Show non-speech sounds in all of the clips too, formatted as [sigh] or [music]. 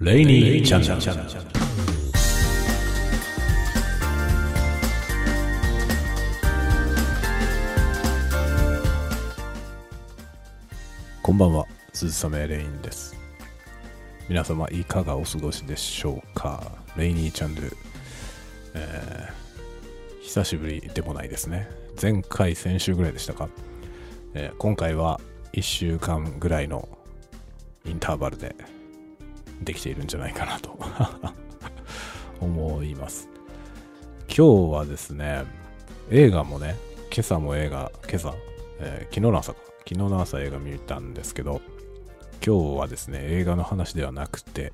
レイニーチャンネル。こんばんは、鈴雨レインです。皆様、いかがお過ごしでしょうか？レイニーチャンネル。えー久しぶりでもないですね。前回、先週ぐらいでしたか？えー今回は1週間ぐらいのインターバルでできているんじゃないかなと [laughs] 思います。今日はですね、映画もね、今朝も映画、今朝、えー昨日の朝か、昨日の朝映画見たんですけど、今日はですね、映画の話ではなくて、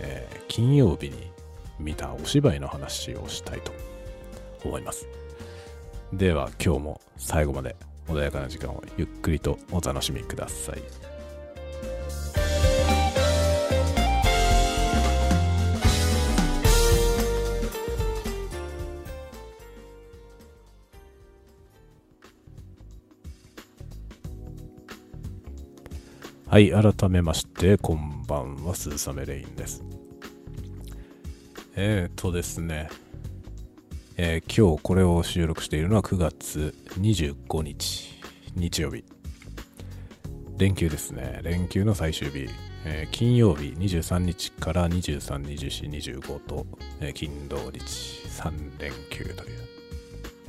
えー金曜日に見たお芝居の話をしたいと思います。では今日も最後まで穏やかな時間をゆっくりとお楽しみください。はい、改めまして、こんばんは、鈴雨レインです。えーとですね、えー今日これを収録しているのは9月25日、日曜日。連休ですね。連休の最終日。えー金曜日23日から23、24、25と、えー金土日3連休という。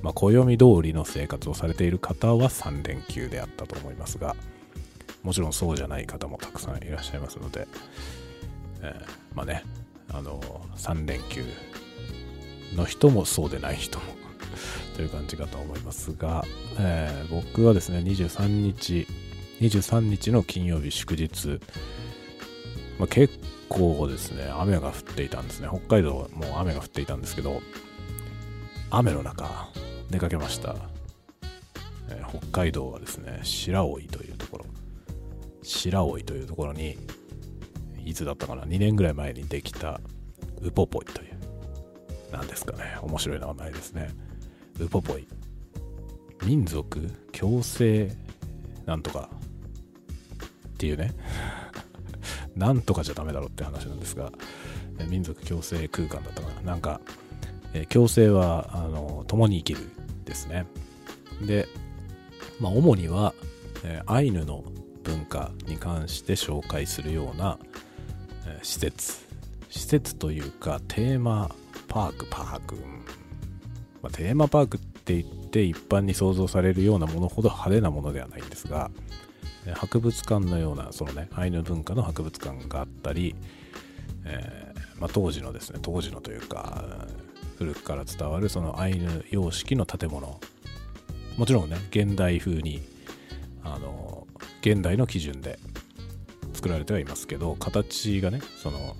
まあ、暦通りの生活をされている方は3連休であったと思いますが、もちろんそうじゃない方もたくさんいらっしゃいますので、えーまあね、あの3連休の人もそうでない人も [laughs] という感じかと思いますが、えー僕はですね、23日、23日の金曜日祝日、まあ、結構ですね、雨が降っていたんですね。北海道はもう雨が降っていたんですけど、雨の中、出かけました。えー北海道はですね、白老というところ、白老というところに、いつだったかな、2年ぐらい前にできたウポポイという、なんですかね、面白い名前ですね。ウポポイ。民族共生なんとかっていうね、[laughs] なんとかじゃダメだろうって話なんですが、民族共生空間だったかな。なんか、共生は、あの、共に生きるですね。で、まあ、主には、アイヌの文化に関して紹介するような、え施設。施設というかテーマパーク。パーク、まあ、テーマパークって言って一般に想像されるようなものほど派手なものではないんですが博物館のようなそのねアイヌ文化の博物館があったり、えーまあ、当時のですね当時のというか古くから伝わるそのアイヌ様式の建物。もちろんね現代風にあの現代の基準で作られてはいますけど形がねその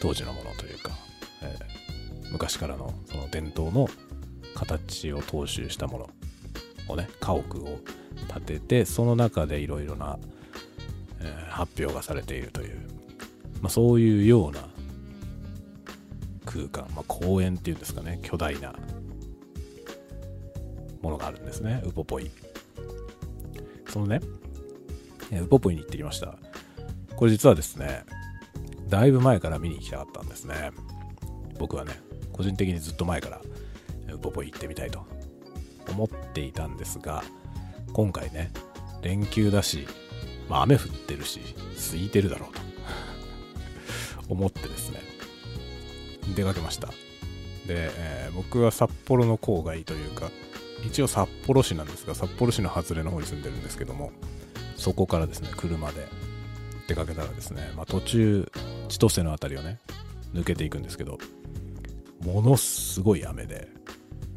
当時のものというか、えー昔からのその伝統の形を踏襲したものをね家屋を建ててその中でいろいろな、えー発表がされているという、まあ、そういうような空間、まあ、公園っていうんですかね巨大なものがあるんですねウポポイ。そのねえーウポポイに行ってきました。これ実はですねだいぶ前から見に行きたかったんですね。僕はね個人的にずっと前からウポポイ行ってみたいと思っていたんですが今回ね連休だし、まあ、雨降ってるし空いてるだろうと [laughs] 思ってですね出かけました。で、えー僕は札幌の郊外というか一応札幌市なんですが札幌市の外れの方に住んでるんですけどもそこからですね車で出かけたらですね、まあ、途中千歳の辺りをね抜けていくんですけどものすごい雨で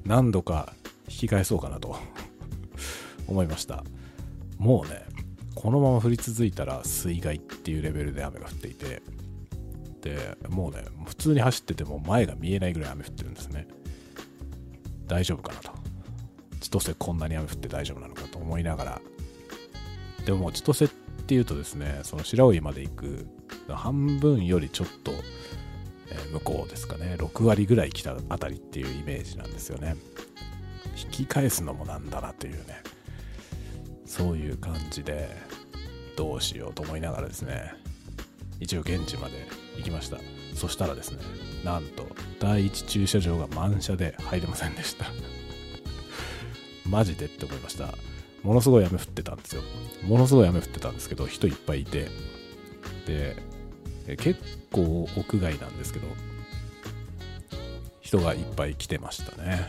何度か引き返そうかなと [laughs] 思いました。もうねこのまま降り続いたら水害っていうレベルで雨が降っていてでもうね普通に走ってても前が見えないぐらい雨降ってるんですね。大丈夫かなと。千歳こんなに雨降って大丈夫なのかと思いながらでも千歳っていうとですねその白老まで行く半分よりちょっと、え向こうですかね。6割ぐらい来たあたりっていうイメージなんですよね。引き返すのもなんだなというね。そういう感じでどうしようと思いながらですね。一応現地まで行きました。そしたらですねなんと第一駐車場が満車で入れませんでした。マジでって思いました。ものすごい雨降ってたんですよ。ものすごい雨降ってたんですけど人いっぱいいて。で結構屋外なんですけど人がいっぱい来てましたね。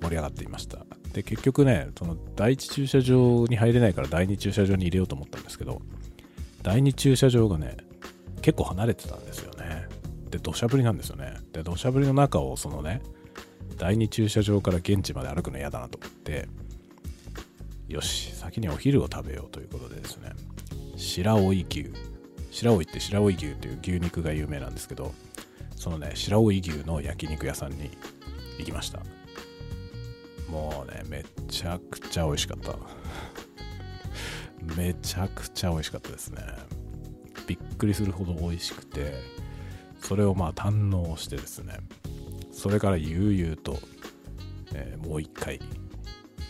盛り上がっていました。で結局ねその第一駐車場に入れないから第二駐車場に入れようと思ったんですけど第二駐車場がね結構離れてたんですよね。で土砂降りなんですよね。で土砂降りの中をそのね第二駐車場から現地まで歩くの嫌だなと思ってよし先にお昼を食べようということでですね。白老牛。白老って白老牛っていう牛肉が有名なんですけどそのね白老牛の焼肉屋さんに行きました。もうねめちゃくちゃ美味しかった。めちゃくちゃ美味しかったですね。びっくりするほど美味しくてそれをまあ堪能してですね。それから悠々と、えー、もう一回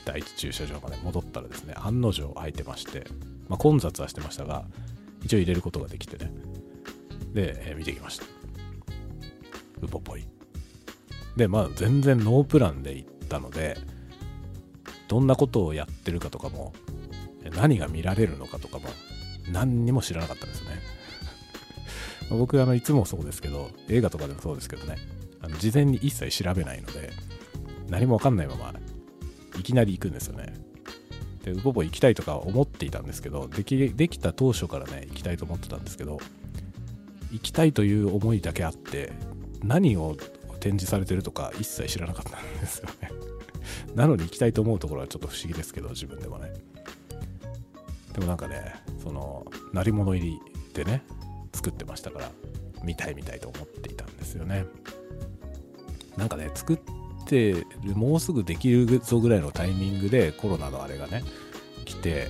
第一駐車場まで戻ったらですね案の定空いてまして、まあ、混雑はしてましたが一応入れることができてね。で、えー、見てきました。ウポポイ。でまあ全然ノープランで行ったのでどんなことをやってるかとかも何が見られるのかとかも何にも知らなかったですね。[laughs] 僕あのいつもそうですけど映画とかでもそうですけどねあの事前に一切調べないので何も分かんないままいきなり行くんですよね。でウポポ行きたいとか思っていたんですけどできできた当初からね行きたいと思ってたんですけど行きたいという思いだけあって何を展示されてるとか一切知らなかったんですよね。[laughs] なのに行きたいと思うところはちょっと不思議ですけど自分でもね。でもなんかねその鳴り物入りでね作ってましたから見たい見たいと思っていたんですよね。なんかね作ってるもうすぐできるぞぐらいのタイミングでコロナのあれがね来て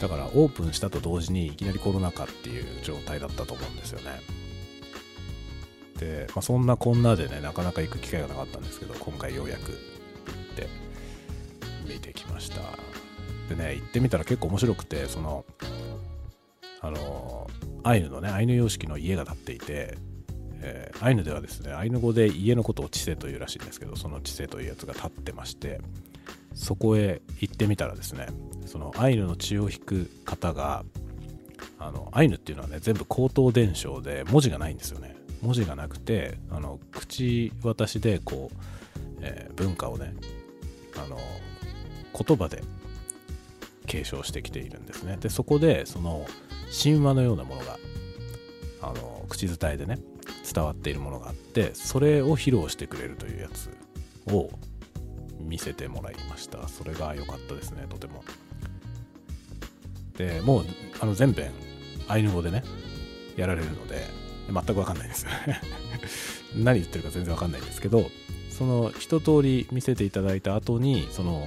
だからオープンしたと同時にいきなりコロナ禍っていう状態だったと思うんですよね。で、まあ、そんなこんなでねなかなか行く機会がなかったんですけど今回ようやく行って見てきました。でね行ってみたら結構面白くてそのあのアイヌのねアイヌ様式の家が建っていてえー、アイヌではですねアイヌ語で家のことを地勢というらしいんですけどその地勢というやつが立ってましてそこへ行ってみたらですねそのアイヌの血を引く方があのアイヌっていうのはね全部口頭伝承で文字がないんですよね。文字がなくてあの口渡しでこう、えー、文化をねあの言葉で継承してきているんですね。でそこでその神話のようなものがあの口伝えでね伝わっているものがあってそれを披露してくれるというやつを見せてもらいました。それが良かったですねとても。でもうあの全編アイヌ語でねやられるので全く分かんないです。[laughs] 何言ってるか全然分かんないんですけどその一通り見せていただいた後にその、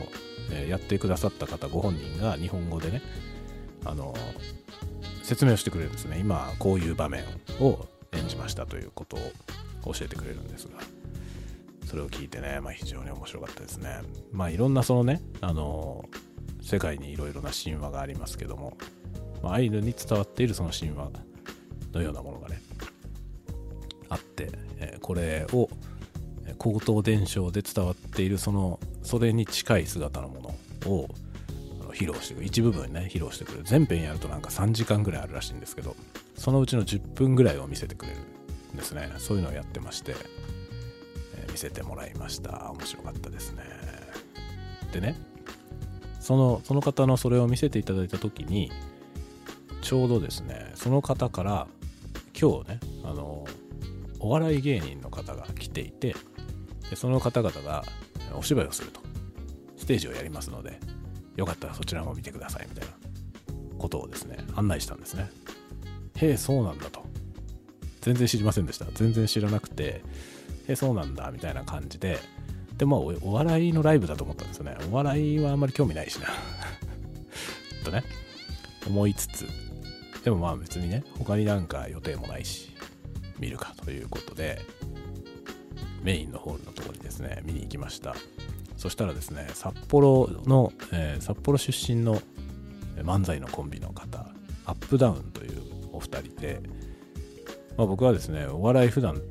えやってくださった方ご本人が日本語でねあの説明をしてくれるんですね。今こういう場面を演じましたということを教えてくれるんですが、それを聞いてね、まあ、非常に面白かったですね。まあいろんなそのね、あの世界にいろいろな神話がありますけども、まあ、アイヌに伝わっているその神話のようなものがね、あって、え、これを口頭伝承で伝わっているそのそれに近い姿のものを披露してく一部分ね披露してくれる全編やるとなんか3時間ぐらいあるらしいんですけどそのうちの10分ぐらいを見せてくれるんですね。そういうのをやってまして、えー、見せてもらいました。面白かったですね。でねそのその方のそれを見せていただいた時にちょうどですねその方から今日ねあのお笑い芸人の方が来ていてでその方々がお芝居をすると。ステージをやりますのでよかったらそちらも見てくださいみたいなことをですね案内したんですね。へえ、そうなんだと。全然知りませんでした。全然知らなくて、へえ、そうなんだ、みたいな感じで、で、まあ、お笑いのライブだと思ったんですよね。お笑いはあんまり興味ないしな。[laughs] とね、思いつつ、でもまあ別にね、他になんか予定もないし、見るかということで、メインのホールのところにですね、見に行きました。そしたらですね、札幌の、えー、札幌出身の漫才のコンビの方、アップダウンというお二人でまあ、僕はですねお笑い普段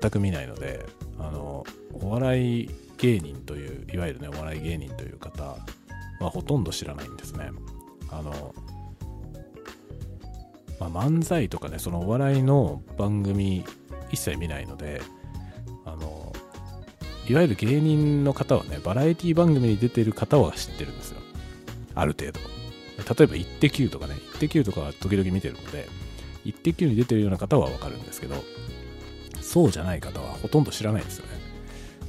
全く見ないのであのお笑い芸人といういわゆるねお笑い芸人という方はほとんど知らないんですねあの、まあ、漫才とかねそのお笑いの番組一切見ないのであのいわゆる芸人の方はねバラエティ番組に出てる方は知ってるんですよある程度例えば「イッテ Q!」とかね「イッテ Q!」とかは時々見てるので「イッテ Q!」に出てるような方はわかるんですけどそうじゃない方はほとんど知らないですよね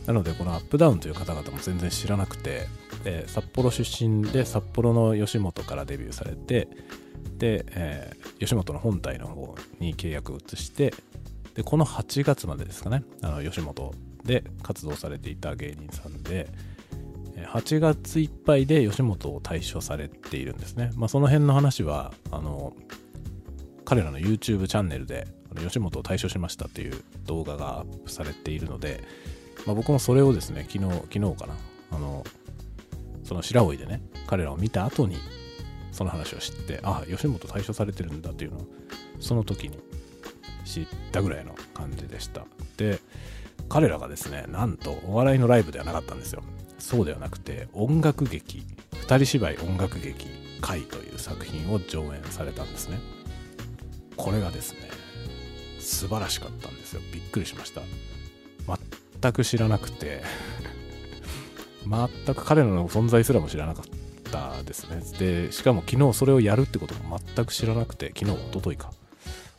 なのでこのアップダウンという方々も全然知らなくてで札幌出身で札幌の吉本からデビューされてで、えー、吉本の本体の方に契約を移してでこの8月までですかねあの吉本で活動されていた芸人さんで8月いっぱいで吉本を退所されているんですね。まあ、その辺の話はあの彼らの YouTube チャンネルで吉本を退所しましたという動画がアップされているので、まあ、僕もそれをですね、昨日、昨日かな、あの、その白老でね、彼らを見た後に、その話を知って、あ、吉本退所されてるんだっていうのを、その時に知ったぐらいの感じでした。で、彼らがですね、なんとお笑いのライブではなかったんですよ。そうではなくて、音楽劇、二人芝居音楽劇、会という作品を上演されたんですね。これがですね、素晴らしかったんですよ。びっくりしました。全く知らなくて [laughs] 全く彼らの存在すらも知らなかったですね。で、しかも昨日それをやるってことも全く知らなくて、昨日、おとといか。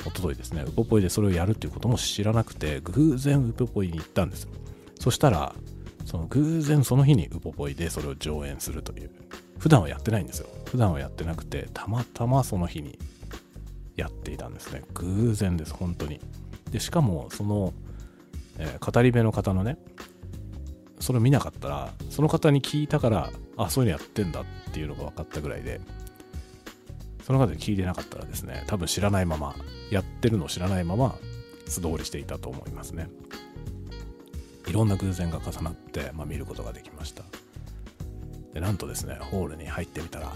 おとといですね、ウポポイでそれをやるっていうことも知らなくて、偶然ウポポイに行ったんです。そしたら、その偶然その日にウポポイでそれを上演するという。普段はやってないんですよ。普段はやってなくて、たまたまその日にやっていたんですね。偶然です、本当に。で、しかも、その、えー、語り部の方のね、それを見なかったら、その方に聞いたから、あ、そういうのやってんだっていうのが分かったぐらいで、その方に聞いてなかったらですね、多分知らないまま、やってるのを知らないまま、素通りしていたと思いますね。いろんな偶然が重なって、まあ、見ることができました。で、なんとですね、ホールに入ってみたら、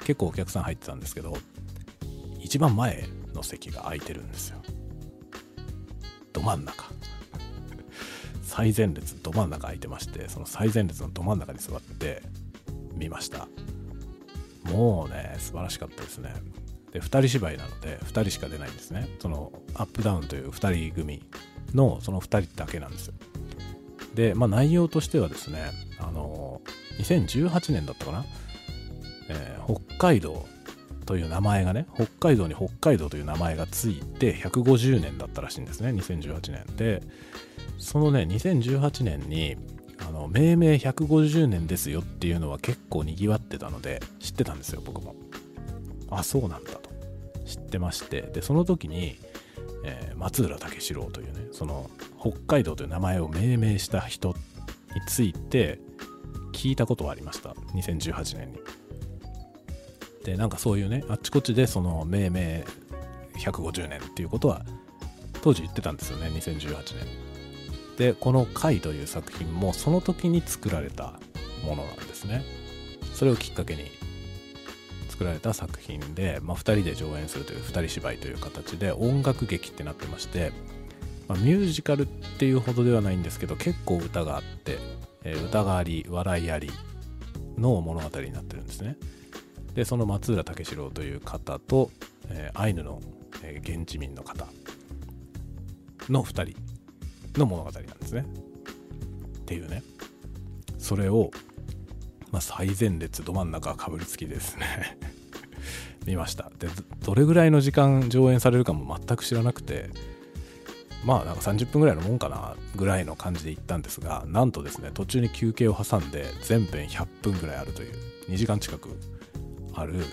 結構お客さん入ってたんですけど、一番前の席が空いてるんですよ。ど真ん中。最前列ど真ん中空いてましてその最前列のど真ん中に座って見ました。もうね素晴らしかったですね。で2人芝居なので2人しか出ないんですね。そのアップダウンという2人組のその2人だけなんですよ。でまあ内容としてはですねあの2018年だったかな、えー、北海道という名前がね北海道に北海道という名前がついて150年だったらしいんですね2018年でそのね、2018年に、あの、命名150年ですよっていうのは結構賑わってたので、知ってたんですよ、僕も。あ、そうなんだと。知ってまして、で、その時に、えー、松浦武四郎というね、その、北海道という名前を命名した人について、聞いたことはありました。2018年に。で、なんかそういうね、あっちこっちでその命名150年っていうことは、当時言ってたんですよね、2018年。でこの「回」という作品もその時に作られたものなんですねそれをきっかけに作られた作品で、まあ、2人で上演するという2人芝居という形で音楽劇ってなってまして、まあ、ミュージカルっていうほどではないんですけど結構歌があって、えー、歌があり笑いありの物語になってるんですねでその松浦武四郎という方と、えー、アイヌの、えー、現地民の方の2人の物語なんですね。っていうね。それを、まあ、最前列ど真ん中かぶりつきですね [laughs] 見ました。で、どれぐらいの時間上演されるかも全く知らなくて、まあなんか30分ぐらいのもんかなぐらいの感じで行ったんですが、なんとですね、途中に休憩を挟んで全編100分ぐらいあるという、2時間近くある、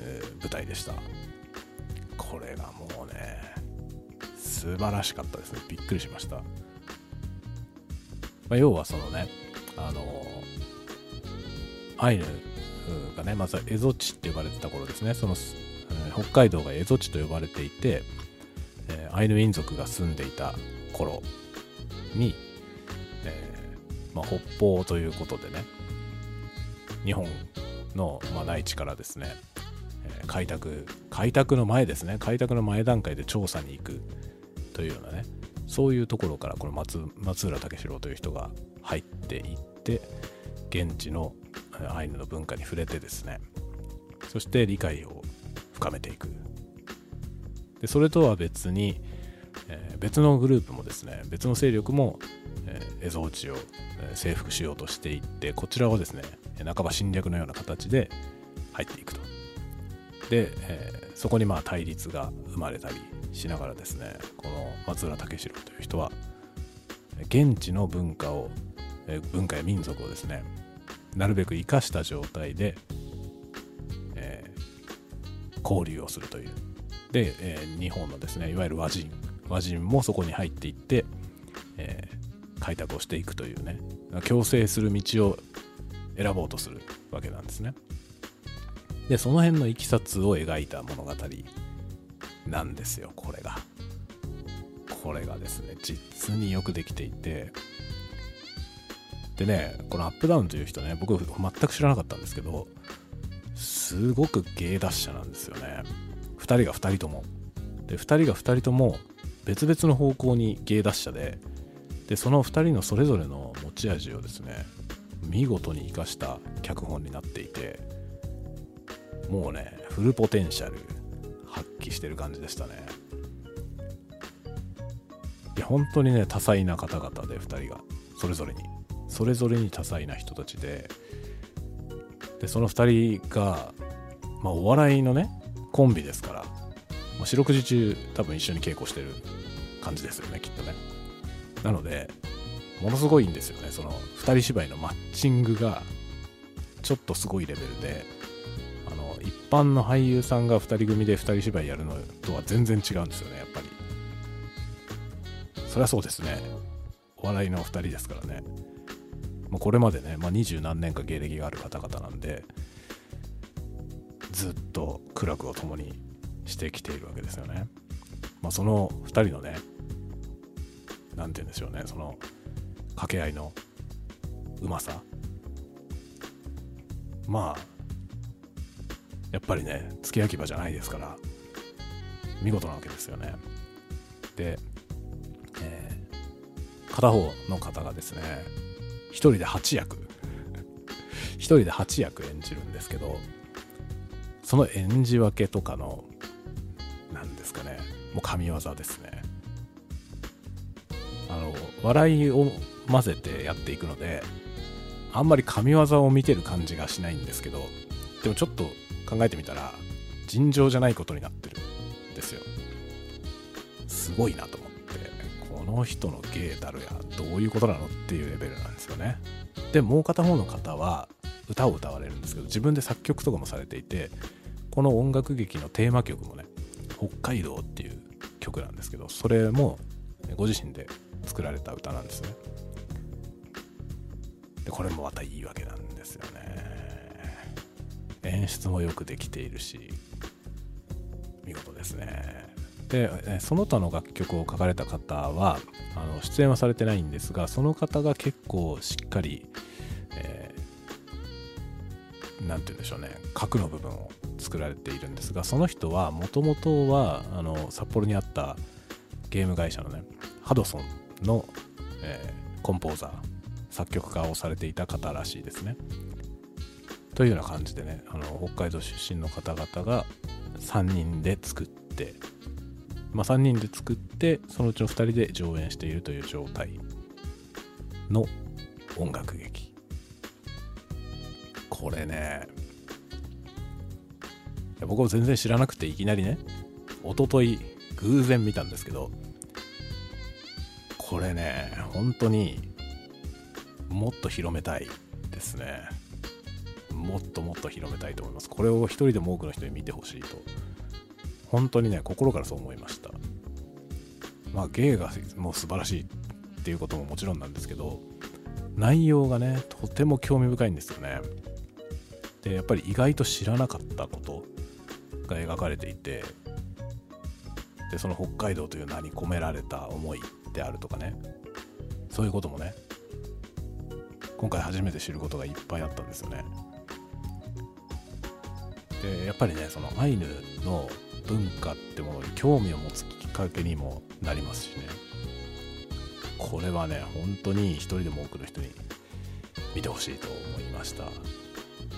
えー、舞台でした。これがもうね、素晴らしかったですね。びっくりしました。まあ、要はそのね、あの、アイヌがね、まずは蝦夷地って呼ばれてた頃ですね、その、えー、北海道が蝦夷地と呼ばれていて、えー、アイヌ民族が住んでいた頃に、えー、まあ、北方ということでね、日本の、まあ、内地からですね、え開拓開拓の前ですね。開拓の前段階で調査に行くというようなねそういうところからこの松松浦武四郎という人が入っていって現地のアイヌの文化に触れてですねそして理解を深めていく。でそれとは別に、えー、別のグループもですね別の勢力も、えー、蝦夷地を、征服しようとしていってこちらをですね半ば侵略のような形で入っていくと。で、えー、そこにまあ対立が生まれたりしながらですねこの松浦武四郎という人は現地の文化を文化や民族をですねなるべく生かした状態で、えー、交流をするという。で、えー、日本のですねいわゆる和人和人もそこに入っていって、えー、開拓をしていくというね共生する道を選ぼうとするわけなんですね。でその辺のいきさつを描いた物語なんですよこれが。これがですね実によくできていて。でねこのアップダウンという人ね僕全く知らなかったんですけどすごく芸達者なんですよね。2人が2人とも。で2人が2人とも別々の方向に芸達者で。でその2人のそれぞれの持ち味をですね見事に生かした脚本になっていてもうねフルポテンシャル発揮してる感じでしたね。いや本当にね多彩な方々で2人が。それぞれに。それぞれに多彩な人たちで。でその2人が、まあ、お笑いのねコンビですから、四六時中多分一緒に稽古してる感じですよねきっとね。なのでものすごいんですよね。その2人芝居のマッチングがちょっとすごいレベルで。あの一般の俳優さんが2人組で2人芝居やるのとは全然違うんですよねやっぱり。そりゃそうですね。お笑いの2人ですからね。もうこれまでね、まあ、20何年か芸歴がある方々なんでずっと苦楽を共にしてきているわけですよね。まあ、その2人のね何て言うんでしょうね。その掛け合いのうまさ。まあやっぱりね付け焼き場じゃないですから見事なわけですよね。で、えー、片方の方がですね一人で8役。一人で8 [laughs] 役演じるんですけどその演じ分けとかの何ですかねもう神業ですね。あの笑いを混ぜてやっていくのであんまり神業を見てる感じがしないんですけどでもちょっと考えてみたら尋常じゃないことになってるんですよ。すごいなと思ってこの人の芸たるやどういうことなのっていうレベルなんですよね。でもう片方の方は歌を歌われるんですけど自分で作曲とかもされていてこの音楽劇のテーマ曲もね「北海道」っていう曲なんですけどそれもご自身で作られた歌なんですね。でこれもまたいいわけなんですよね。演出もよくできているし見事ですね。でその他の楽曲を書かれた方はあの出演はされてないんですがその方が結構しっかり何、て言うんでしょうね核の部分を作られているんですがその人はもともとはあの札幌にあったゲーム会社のねハドソンの、えー、コンポーザー作曲家をされていた方らしいですね。というような感じでねあの北海道出身の方々が3人で作って、まあ、3人で作ってそのうちの2人で上演しているという状態の音楽劇これね僕も全然知らなくていきなりね一昨日偶然見たんですけどこれね本当にもっと広めたいですね。もっともっと広めたいと思います。これを一人でも多くの人に見てほしいと。本当にね心からそう思いました。まあ芸がもう素晴らしいっていうことももちろんなんですけど内容がねとても興味深いんですよね。でやっぱり意外と知らなかったことが描かれていてでその北海道という名に込められた思いであるとかねそういうこともね今回初めて知ることがいっぱいあったんですよね。でやっぱりねそのアイヌの文化ってものに興味を持つきっかけにもなりますしね。これはね本当に一人でも多くの人に見てほしいと思いました。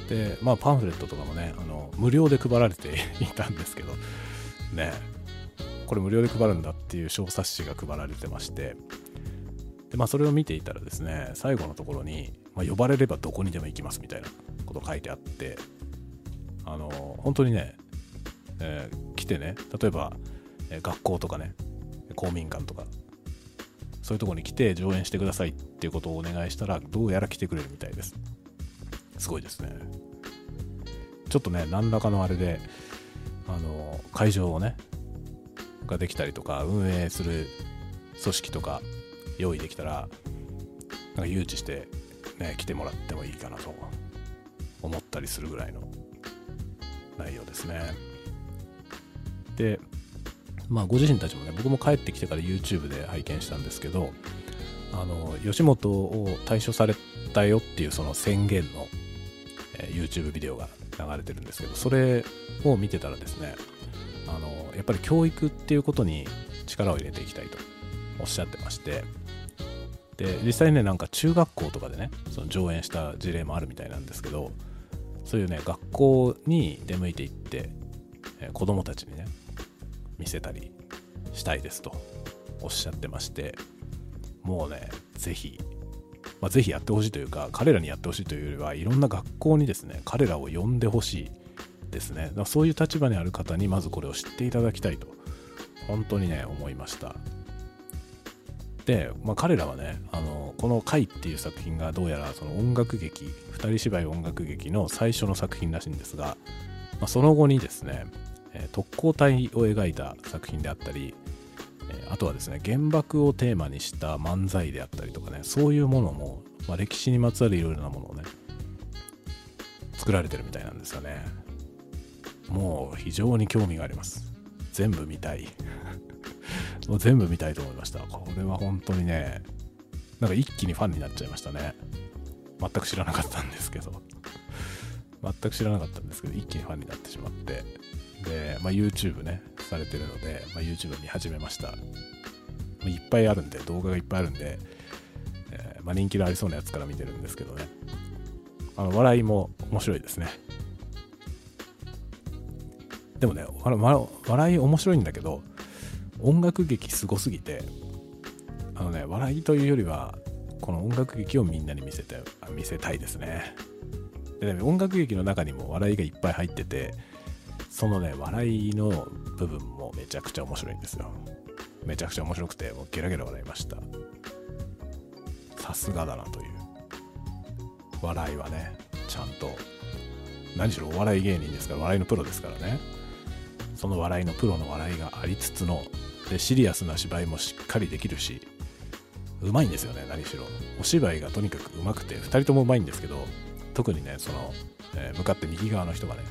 でまあパンフレットとかもねあの無料で配られていたんですけどねこれ無料で配るんだっていう小冊子が配られてましてで、まあ、それを見ていたらですね最後のところに、まあ、呼ばれればどこにでも行きますみたいなこと書いてあってあの本当にね、えー、来てね例えば、えー、学校とかね公民館とかそういうところに来て上演してくださいっていうことをお願いしたらどうやら来てくれるみたいです。すごいですね。ちょっとね何らかのあれであの会場をねができたりとか運営する組織とか用意できたらなんか誘致してね来てもらってもいいかなと思ったりするぐらいの内容ですね。でまあご自身たちもね僕も帰ってきてから YouTube で拝見したんですけどあの吉本を退所されたよっていうその宣言の、えー、YouTube ビデオが流れてるんですけどそれを見てたらですねあのやっぱり教育っていうことに力を入れていきたいとおっしゃってましてで実際ねなんか中学校とかでねその上演した事例もあるみたいなんですけどそういうね学校に出向いていって、えー、子供たちにね見せたりしたいですとおっしゃってましてもうねぜひまあ、ぜひやってほしいというか彼らにやってほしいというよりはいろんな学校にですね彼らを呼んでほしいですね。そういう立場にある方にまずこれを知っていただきたいと本当にね思いました。で、まあ、彼らはねあのこの「回」っていう作品がどうやらその音楽劇二人芝居音楽劇の最初の作品らしいんですが、まあ、その後にですね、え特攻隊を描いた作品であったり、えあとはですね原爆をテーマにした漫才であったりとかねそういうものも、まあ、歴史にまつわるいろいろなものをね作られてるみたいなんですよね。もう非常に興味があります。全部見たい。もう全部見たいと思いました。これは本当にね、なんか一気にファンになっちゃいましたね。全く知らなかったんですけど。全く知らなかったんですけど、一気にファンになってしまって。で、まあ、YouTube ね、されてるので、まあ、YouTube 見始めました。いっぱいあるんで、動画がいっぱいあるんで、えー、まあ、人気のありそうなやつから見てるんですけどね。あの、笑いも面白いですね。でもね、笑い面白いんだけど、音楽劇すごすぎてあのね笑いというよりはこの音楽劇をみんなに見せて見せたいですね。でね音楽劇の中にも笑いがいっぱい入っててそのね笑いの部分もめちゃくちゃ面白いんですよ。めちゃくちゃ面白くてもうゲラゲラ笑いました。さすがだなという。笑いはねちゃんと何しろお笑い芸人ですから笑いのプロですからね。その笑いのプロの笑いがありつつのでシリアスな芝居もしっかりできるしうまいんですよね何しろ。お芝居がとにかくうまくて2人ともうまいんですけど特にねその、えー、向かって右側の人がね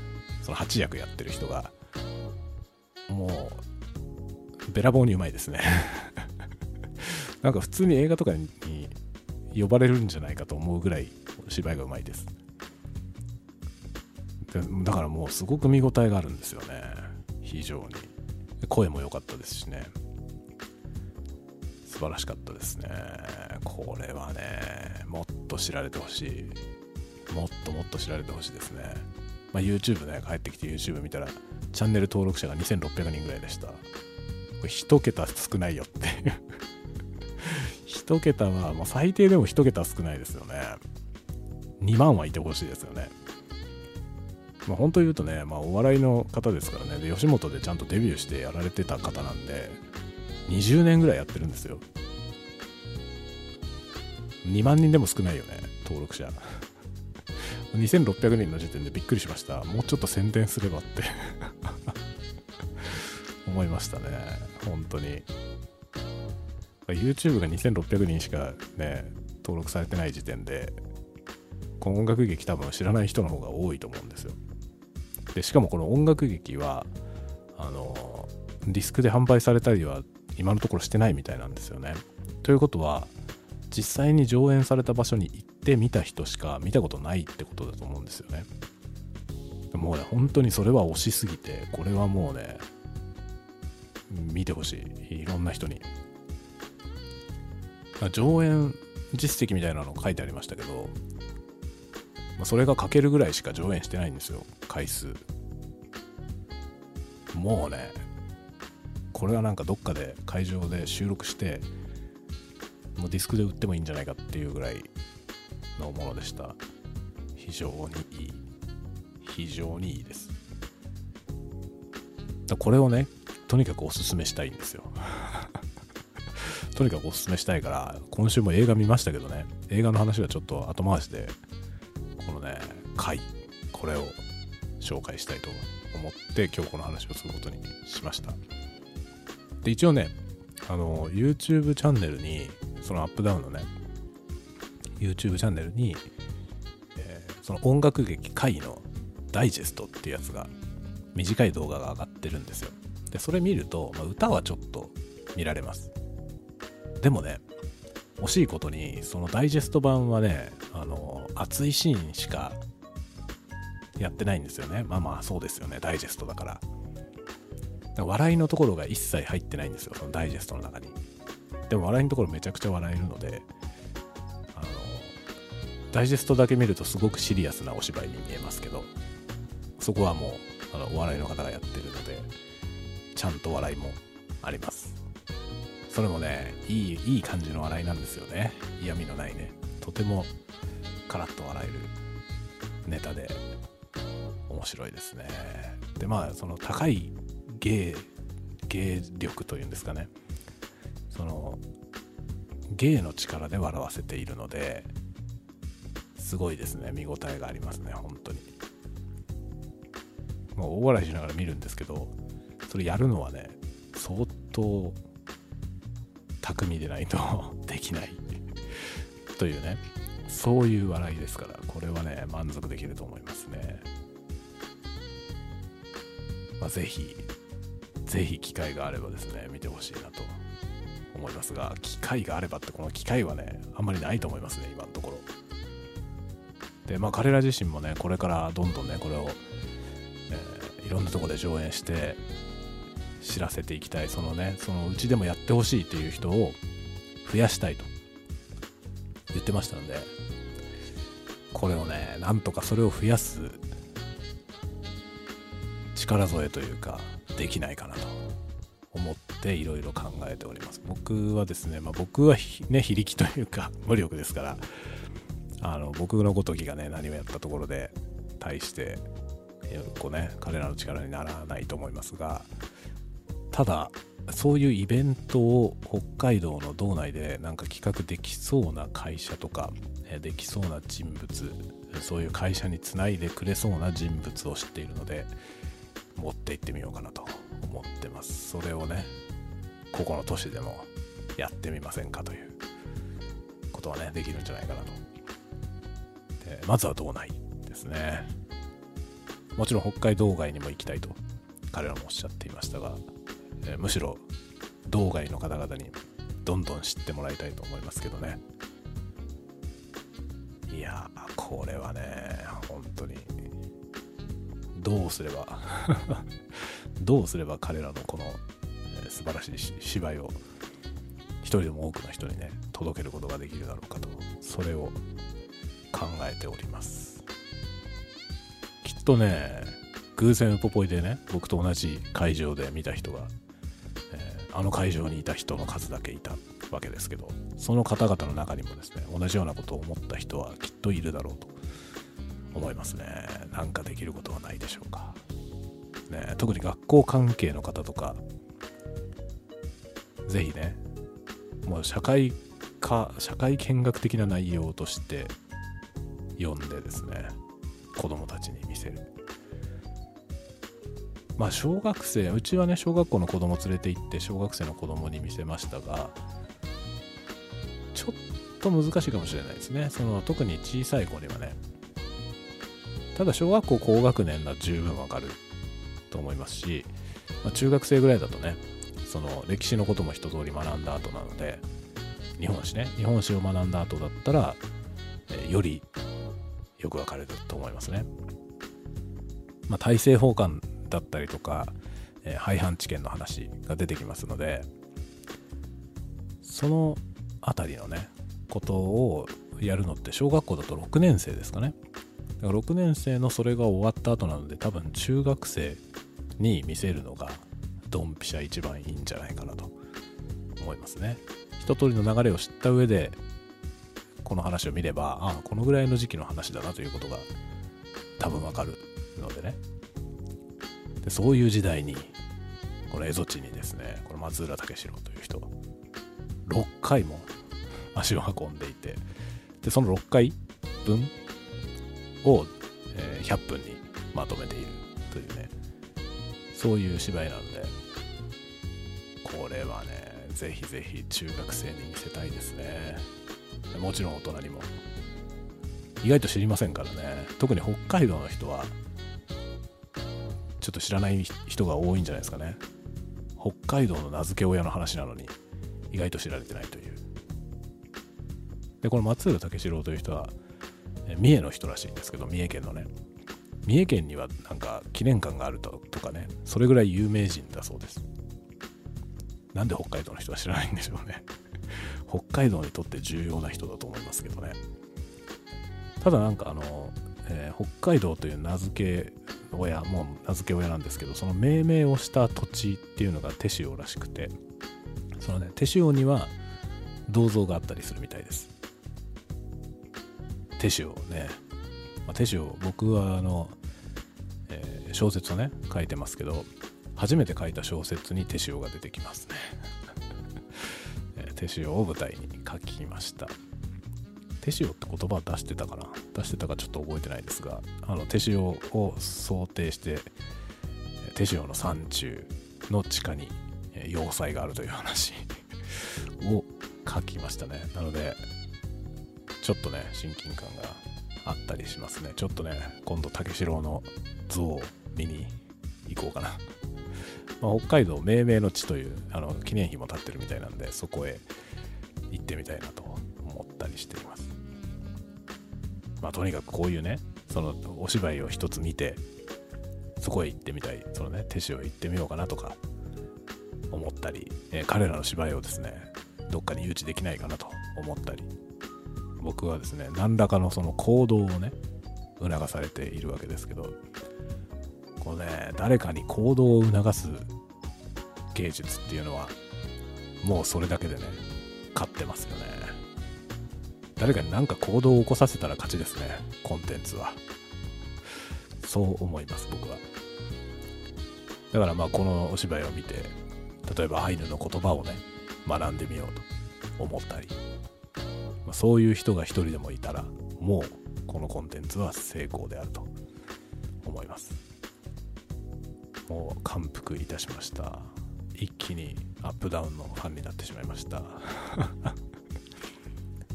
その8役やってる人がもうべらぼうにうまいですね。[laughs] なんか普通に映画とかに呼ばれるんじゃないかと思うぐらい芝居がうまいです。だからもうすごく見応えがあるんですよね。非常に。声も良かったですしね。素晴らしかったですね。これはねもっと知られてほしい。もっともっと知られてほしいですね、まあ、YouTube ね帰ってきて YouTube 見たらチャンネル登録者が2600人ぐらいでした。これ1桁少ないよって。いう1桁はもう最低でも1桁少ないですよね。2万はいてほしいですよね。まあ、本当言うとね、まあ、お笑いの方ですからね。で吉本でちゃんとデビューしてやられてた方なんで20年ぐらいやってるんですよ。2万人でも少ないよね登録者。[laughs] 2600人の時点でびっくりしました。もうちょっと宣伝すればって。[laughs] 思いましたね。本当に。YouTube が2600人しかね登録されてない時点でこの音楽劇多分知らない人の方が多いと思うんですよ。でしかもこの音楽劇はあのディスクで販売されたりは今のところしてないみたいなんですよね。ということは実際に上演された場所に行って見た人しか見たことないってことだと思うんですよね。もうね本当にそれは推しすぎてこれはもうね見てほしいいろんな人に上演実績みたいなの書いてありましたけど、まあ、それが書けるぐらいしか上演してないんですよ。回数。もうねこれはなんかどっかで会場で収録してもうディスクで売ってもいいんじゃないかっていうぐらいのものでした。非常にいい。非常にいいです。だこれをねとにかくおすすめしたいんですよ。[laughs] とにかくおすすめしたいから今週も映画見ましたけどね。映画の話はちょっと後回しでこのね回これを紹介したいと思って今日この話をすることにしました。で一応ねあの YouTube チャンネルにそのアップダウンのね YouTube チャンネルに、えー、その音楽劇回のダイジェストっていうやつが短い動画が上がってるんですよ。でそれ見ると、まあ、歌はちょっと見られます。でもね惜しいことにそのダイジェスト版はねあの熱いシーンしかやってないんですよね。まあまあそうですよね。ダイジェストだから。笑いのところが一切入ってないんですよ。そのダイジェストの中に。でも笑いのところめちゃくちゃ笑えるのであのダイジェストだけ見るとすごくシリアスなお芝居に見えますけどそこはもうあのお笑いの方がやってるのでちゃんと笑いもあります。それもねいいいい感じの笑いなんですよね。嫌味のないね。とてもカラッと笑えるネタで面白いですね。でまあその高い芸芸力というんですかね。その芸の力で笑わせているのですごいですね。見応えがありますね本当に。もう大笑いしながら見るんですけどそれやるのはね相当巧みでないと [laughs] できないというね。そういう笑いですから。これはね満足できると思いますね、まあ、ぜひぜひ機会があればですね見てほしいなと思いますが機会があればってこの機会はねあんまりないと思いますね今のところ。でまあ彼ら自身もねこれからどんどんねこれを、えー、いろんなとこで上演して知らせていきたい。そのねそのうちでもやってほしいっていう人を増やしたいと言ってましたのでこれをねなんとかそれを増やす力添えというかできないかなと思っていろいろ考えております。僕はですね、まあ、僕はね非力というか [laughs] 無力ですからあの僕のごときがね何をやったところで対してこうね彼らの力にならないと思いますがただそういうイベントを北海道の道内でなんか企画できそうな会社とかできそうな人物そういう会社につないでくれそうな人物を知っているので持って行ってみようかなと思ってます。それをねここの都市でもやってみませんかということはねできるんじゃないかなと。でまずは道内ですね。もちろん北海道外にも行きたいと彼らもおっしゃっていましたがえ、むしろ道外の方々にどんどん知ってもらいたいと思いますけどね。いやこれはね本当にどうすれば [laughs] どうすれば彼らのこの、えー、素晴らしい芝居を一人でも多くの人にね届けることができるだろうかとそれを考えております。きっとね偶然ウポポイでね僕と同じ会場で見た人があの会場にいた人の数だけいたわけですけどその方々の中にもですね同じようなことを思った人はきっといるだろうと思いますね。なんかできることはないでしょうか、ね、特に学校関係の方とかぜひねもう社会科社会見学的な内容として読んでですね子供たちに見せる。まあ小学生うちはね小学校の子供連れて行って小学生の子供に見せましたがちょっと難しいかもしれないですね。その特に小さい子にはね。ただ小学校高学年なら十分わかると思いますし、まあ、中学生ぐらいだとねその歴史のことも一通り学んだ後なので日本史ね。日本史を学んだ後だったら、えー、よりよくわかると思いますね。まあ、大政奉還だったりとか、えー、廃藩置県の話が出てきますのでその辺りのねことをやるのって小学校だと6年生ですかね。だから6年生のそれが終わった後なので多分中学生に見せるのがドンピシャ一番いいんじゃないかなと思いますね。一通りの流れを知った上でこの話を見ればああこのぐらいの時期の話だなということが多分わかるのでね。でそういう時代にこの蝦夷地にですねこの松浦武四郎という人6回も足を運んでいてでその6回分を、え、100分にまとめているというねそういう芝居なのでこれはねぜひぜひ中学生に見せたいですね。もちろん大人にも。意外と知りませんからね。特に北海道の人はちょっと知らない人が多いんじゃないですかね。北海道の名付け親の話なのに意外と知られてないという。でこの松浦武四郎という人は三重の人らしいんですけど三重県のね。三重県にはなんか記念館があるととかね。それぐらい有名人だそうです。なんで北海道の人は知らないんでしょうね。北海道にとって重要な人だと思いますけどね。ただなんかあの、えー、北海道という名付け親もう名付け親なんですけどその命名をした土地っていうのが手塩らしくてそのね手塩には銅像があったりするみたいです。手塩ね、まあ、手塩僕はあの、えー、小説をね書いてますけど初めて書いた小説に手塩が出てきますね。[laughs] 手塩を舞台に書きました。手塩って言葉出してたかな？出してたかちょっと覚えてないですがあの手塩を想定して手塩の山中の地下に要塞があるという話 [laughs] を書きましたね。なのでちょっとね親近感があったりしますね。ちょっとね今度竹四郎の像を見に行こうかな、[laughs] まあ、北海道命名の地というあの記念碑も建ってるみたいなんでそこへ行ってみたいなと思ったりしています。まあとにかくこういうねそのお芝居を一つ見てそこへ行ってみたいそのね手塩へ行ってみようかなとか思ったり、えー、彼らの芝居をですねどっかに誘致できないかなと思ったり僕はですね何らかのその行動をね促されているわけですけどこうね誰かに行動を促す芸術っていうのはもうそれだけでね勝ってますよね。誰かに何か行動を起こさせたら勝ちですね。コンテンツは。そう思います僕は。だからまあこのお芝居を見て例えばアイヌの言葉をね学んでみようと思ったり、ま、そういう人が一人でもいたらもうこのコンテンツは成功であると思います。もう感服いたしました。一気にアップダウンのファンになってしまいました。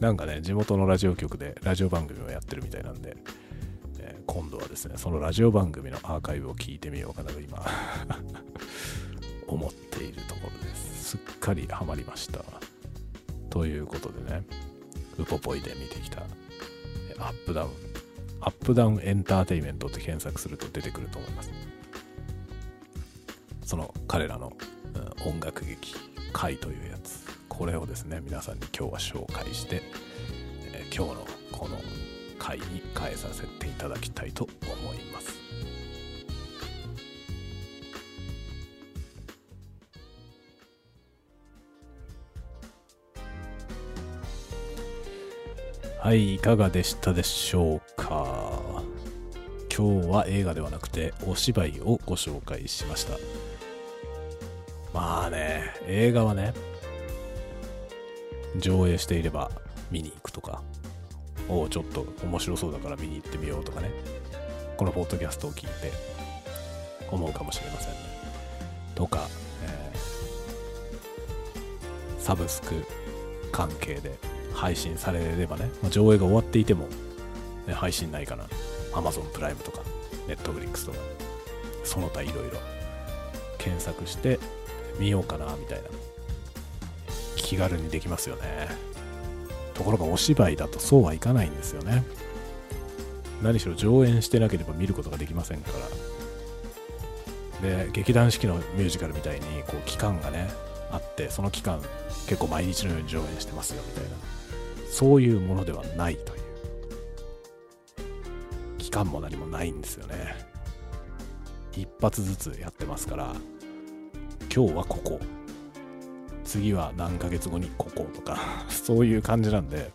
なんかね地元のラジオ局でラジオ番組をやってるみたいなんで、えー、今度はですねそのラジオ番組のアーカイブを聞いてみようかなと今 [laughs] 思っているところです。すっかりハマりました。ということでねウポポイで見てきたアップダウン。アップダウンエンターテイメントって検索すると出てくると思います。その彼らの、うん、音楽劇「カイ」というやつ。これをですね皆さんに今日は紹介して、えー、今日のこの回に変えさせていただきたいと思いますはい、いかがでしたでしょうか？今日は映画ではなくてお芝居をご紹介しました。まあね、映画はね、上映していれば見に行くとか、おちょっと面白そうだから見に行ってみようとかね、このポッドキャストを聞いて思うかもしれませんね。とか、えー、サブスク関係で配信されればね、ま、上映が終わっていても、ね、配信ないかな。Amazon プライムとか Netflix とかその他いろいろ検索して見ようかなみたいな。気軽にできますよね。ところがお芝居だとそうはいかないんですよね。何しろ上演してなければ見ることができませんから。で劇団四季のミュージカルみたいにこう期間がねあってその期間結構毎日のように上演してますよみたいな。そういうものではないという。期間も何もないんですよね。一発ずつやってますから今日はここ。次は何ヶ月後にこことか [laughs] そういう感じなんで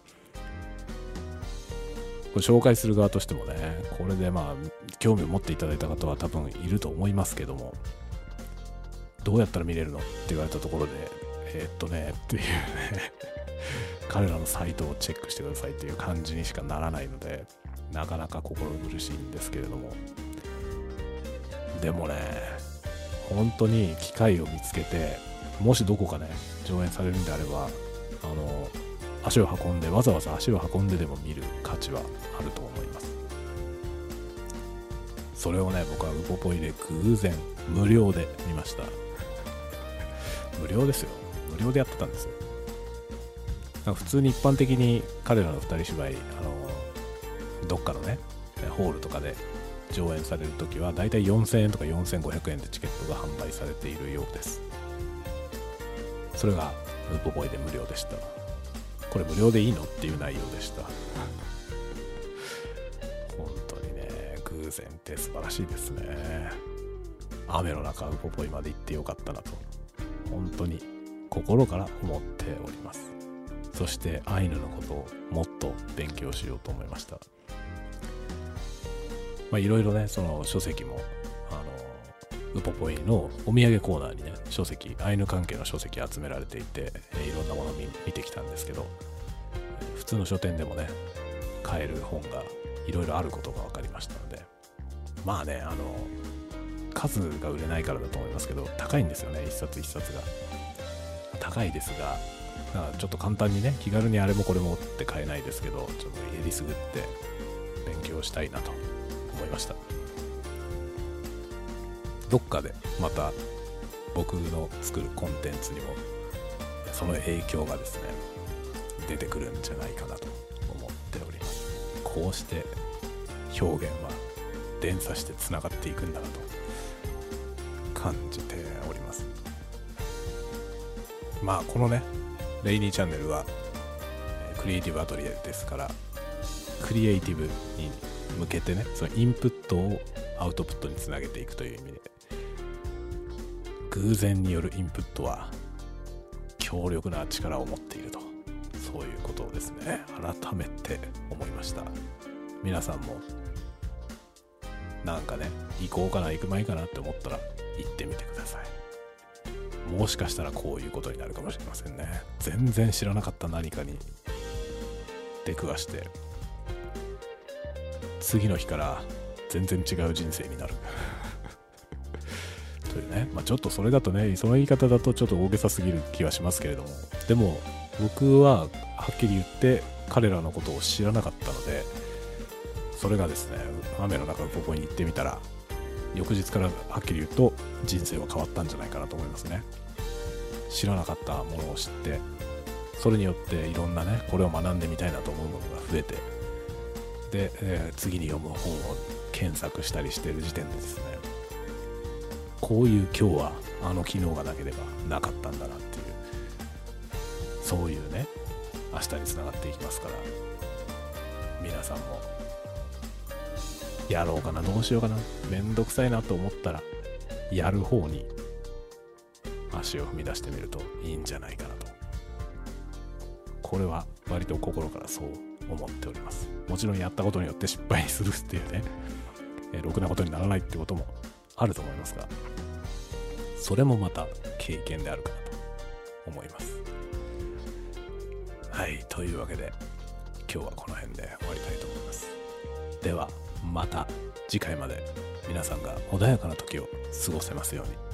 これ紹介する側としてもねこれでまあ興味を持っていただいた方は多分いると思いますけどもどうやったら見れるの？って言われたところでえー、っとねっていうね [laughs] 彼らのサイトをチェックしてくださいっていう感じにしかならないのでなかなか心苦しいんですけれども。でもね本当に機会を見つけてもしどこかね上演されるんであればあの足を運んでわざわざ足を運んででも見る価値はあると思います。それをね僕はウポポイで偶然無料で見ました。無料ですよ。無料でやってたんですよ。普通に一般的に彼らの2人芝居あのどっかのねホールとかで上演されるときはだいたい4000円とか4500円でチケットが販売されているようです。それがウポポイで無料でした。これ無料でいいの？っていう内容でした。本当にね偶然って素晴らしいですね。雨の中ウポポイまで行ってよかったなと。本当に心から思っております。そしてアイヌのことをもっと勉強しようと思いました。まあいろいろねその書籍もウポポイのお土産コーナーにね書籍アイヌ関係の書籍集められていていろんなものを見てきたんですけど普通の書店でもね買える本がいろいろあることが分かりましたのでまあねあの数が売れないからだと思いますけど高いんですよね一冊一冊が。高いですがちょっと簡単にね気軽にあれもこれもって買えないですけどちょっとえりすぐって勉強したいなと思いました。どっかでまた僕の作るコンテンツにもその影響がですね出てくるんじゃないかなと思っております。こうして表現は連鎖してつながっていくんだなと感じております。まあこのねレイニーチャンネルはクリエイティブアトリエですからクリエイティブに向けてねそのインプットをアウトプットにつなげていくという意味で偶然によるインプットは強力な力を持っていると。そういうことをですね。改めて思いました。皆さんもなんかね行こうかな行く前かなって思ったら行ってみてください。もしかしたらこういうことになるかもしれませんね。全然知らなかった何かに出くわして次の日から全然違う人生になる。ね、まあ、ちょっとそれだとねその言い方だとちょっと大げさすぎる気はしますけれども。でも僕ははっきり言って彼らのことを知らなかったのでそれがですね雨の中のここに行ってみたら翌日からはっきり言うと人生は変わったんじゃないかなと思いますね。知らなかったものを知ってそれによっていろんなねこれを学んでみたいなと思うものが増えてで、えー、次に読む本を検索したりしてる時点でですねこういう今日はあの機能がなければなかったんだなっていうそういうね明日につながっていきますから皆さんもやろうかなどうしようかなめんどくさいなと思ったらやる方に足を踏み出してみるといいんじゃないかなと。これは割と心からそう思っております。もちろんやったことによって失敗するっていうね、えろくなことにならないってこともあると思いますがそれもまた経験であるかなと思います。はいというわけで今日はこの辺で終わりたいと思います。ではまた次回まで皆さんが穏やかな時を過ごせますように。